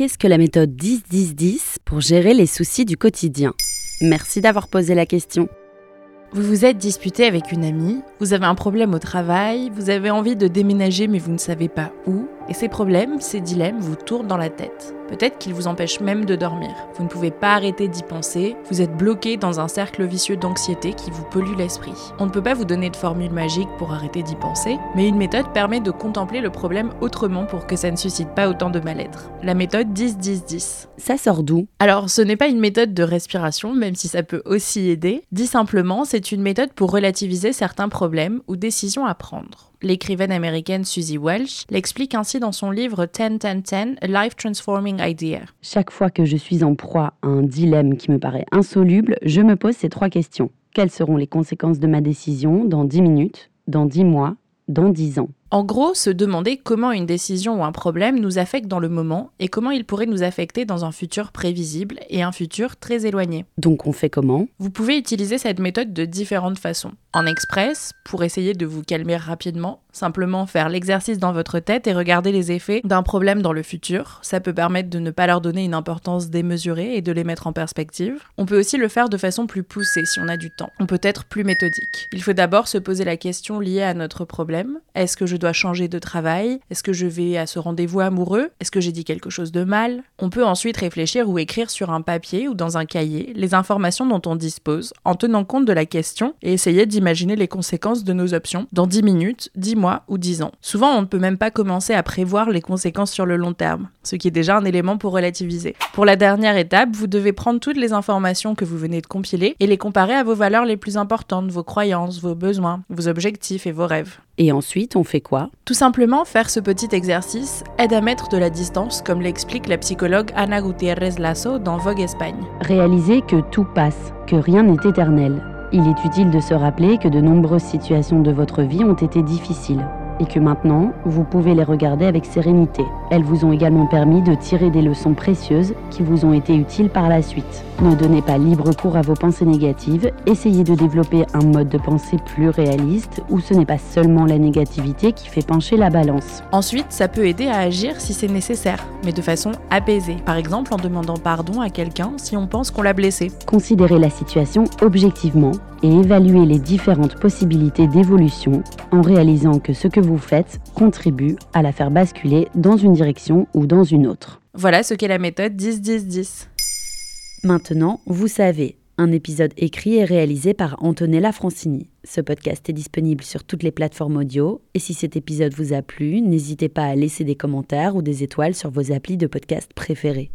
Qu'est-ce que la méthode 10-10-10 pour gérer les soucis du quotidien? Merci d'avoir posé la question. Vous vous êtes disputé avec une amie, vous avez un problème au travail, vous avez envie de déménager mais vous ne savez pas où, et ces problèmes, ces dilemmes vous tournent dans la tête. Peut-être qu'ils vous empêchent même de dormir. Vous ne pouvez pas arrêter d'y penser, vous êtes bloqué dans un cercle vicieux d'anxiété qui vous pollue l'esprit. On ne peut pas vous donner de formule magique pour arrêter d'y penser, mais une méthode permet de contempler le problème autrement pour que ça ne suscite pas autant de mal-être. La méthode 10-10-10. Ça sort d'où? Alors, ce n'est pas une méthode de respiration, même si ça peut aussi aider. Dit simplement, c'est une méthode pour relativiser certains problèmes ou décisions à prendre. L'écrivaine américaine Susie Welch l'explique ainsi dans son livre 10-10-10, A Life Transforming Idea. Chaque fois que je suis en proie à un dilemme qui me paraît insoluble, je me pose ces trois questions. Quelles seront les conséquences de ma décision dans 10 minutes, dans 10 mois, dans 10 ans? En gros, se demander comment une décision ou un problème nous affecte dans le moment et comment il pourrait nous affecter dans un futur prévisible et un futur très éloigné. Donc on fait comment? Vous pouvez utiliser cette méthode de différentes façons. En express, pour essayer de vous calmer rapidement, simplement faire l'exercice dans votre tête et regarder les effets d'un problème dans le futur. Ça peut permettre de ne pas leur donner une importance démesurée et de les mettre en perspective. On peut aussi le faire de façon plus poussée si on a du temps. On peut être plus méthodique. Il faut d'abord se poser la question liée à notre problème. Est-ce que je dois changer de travail? Est-ce que je vais à ce rendez-vous amoureux? Est-ce que j'ai dit quelque chose de mal? On peut ensuite réfléchir ou écrire sur un papier ou dans un cahier les informations dont on dispose en tenant compte de la question et essayer d'imaginer les conséquences de nos options dans 10 minutes, 10 mois ou 10 ans. Souvent, on ne peut même pas commencer à prévoir les conséquences sur le long terme, ce qui est déjà un élément pour relativiser. Pour la dernière étape, vous devez prendre toutes les informations que vous venez de compiler et les comparer à vos valeurs les plus importantes, vos croyances, vos besoins, vos objectifs et vos rêves. Et ensuite, on fait quoi? Tout simplement, faire ce petit exercice aide à mettre de la distance, comme l'explique la psychologue Ana Gutiérrez Lasso dans Vogue Espagne. Réaliser que tout passe, que rien n'est éternel. Il est utile de se rappeler que de nombreuses situations de votre vie ont été difficiles et que maintenant, vous pouvez les regarder avec sérénité. Elles vous ont également permis de tirer des leçons précieuses qui vous ont été utiles par la suite. Ne donnez pas libre cours à vos pensées négatives, essayez de développer un mode de pensée plus réaliste où ce n'est pas seulement la négativité qui fait pencher la balance. Ensuite, ça peut aider à agir si c'est nécessaire, mais de façon apaisée. Par exemple en demandant pardon à quelqu'un si on pense qu'on l'a blessé. Considérez la situation objectivement et évaluez les différentes possibilités d'évolution en réalisant que ce que vous faites contribue à la faire basculer dans une direction ou dans une autre. Voilà ce qu'est la méthode 10-10-10. Maintenant, vous savez, un épisode écrit et réalisé par Antonella Francini. Ce podcast est disponible sur toutes les plateformes audio et si cet épisode vous a plu, n'hésitez pas à laisser des commentaires ou des étoiles sur vos applis de podcast préférés.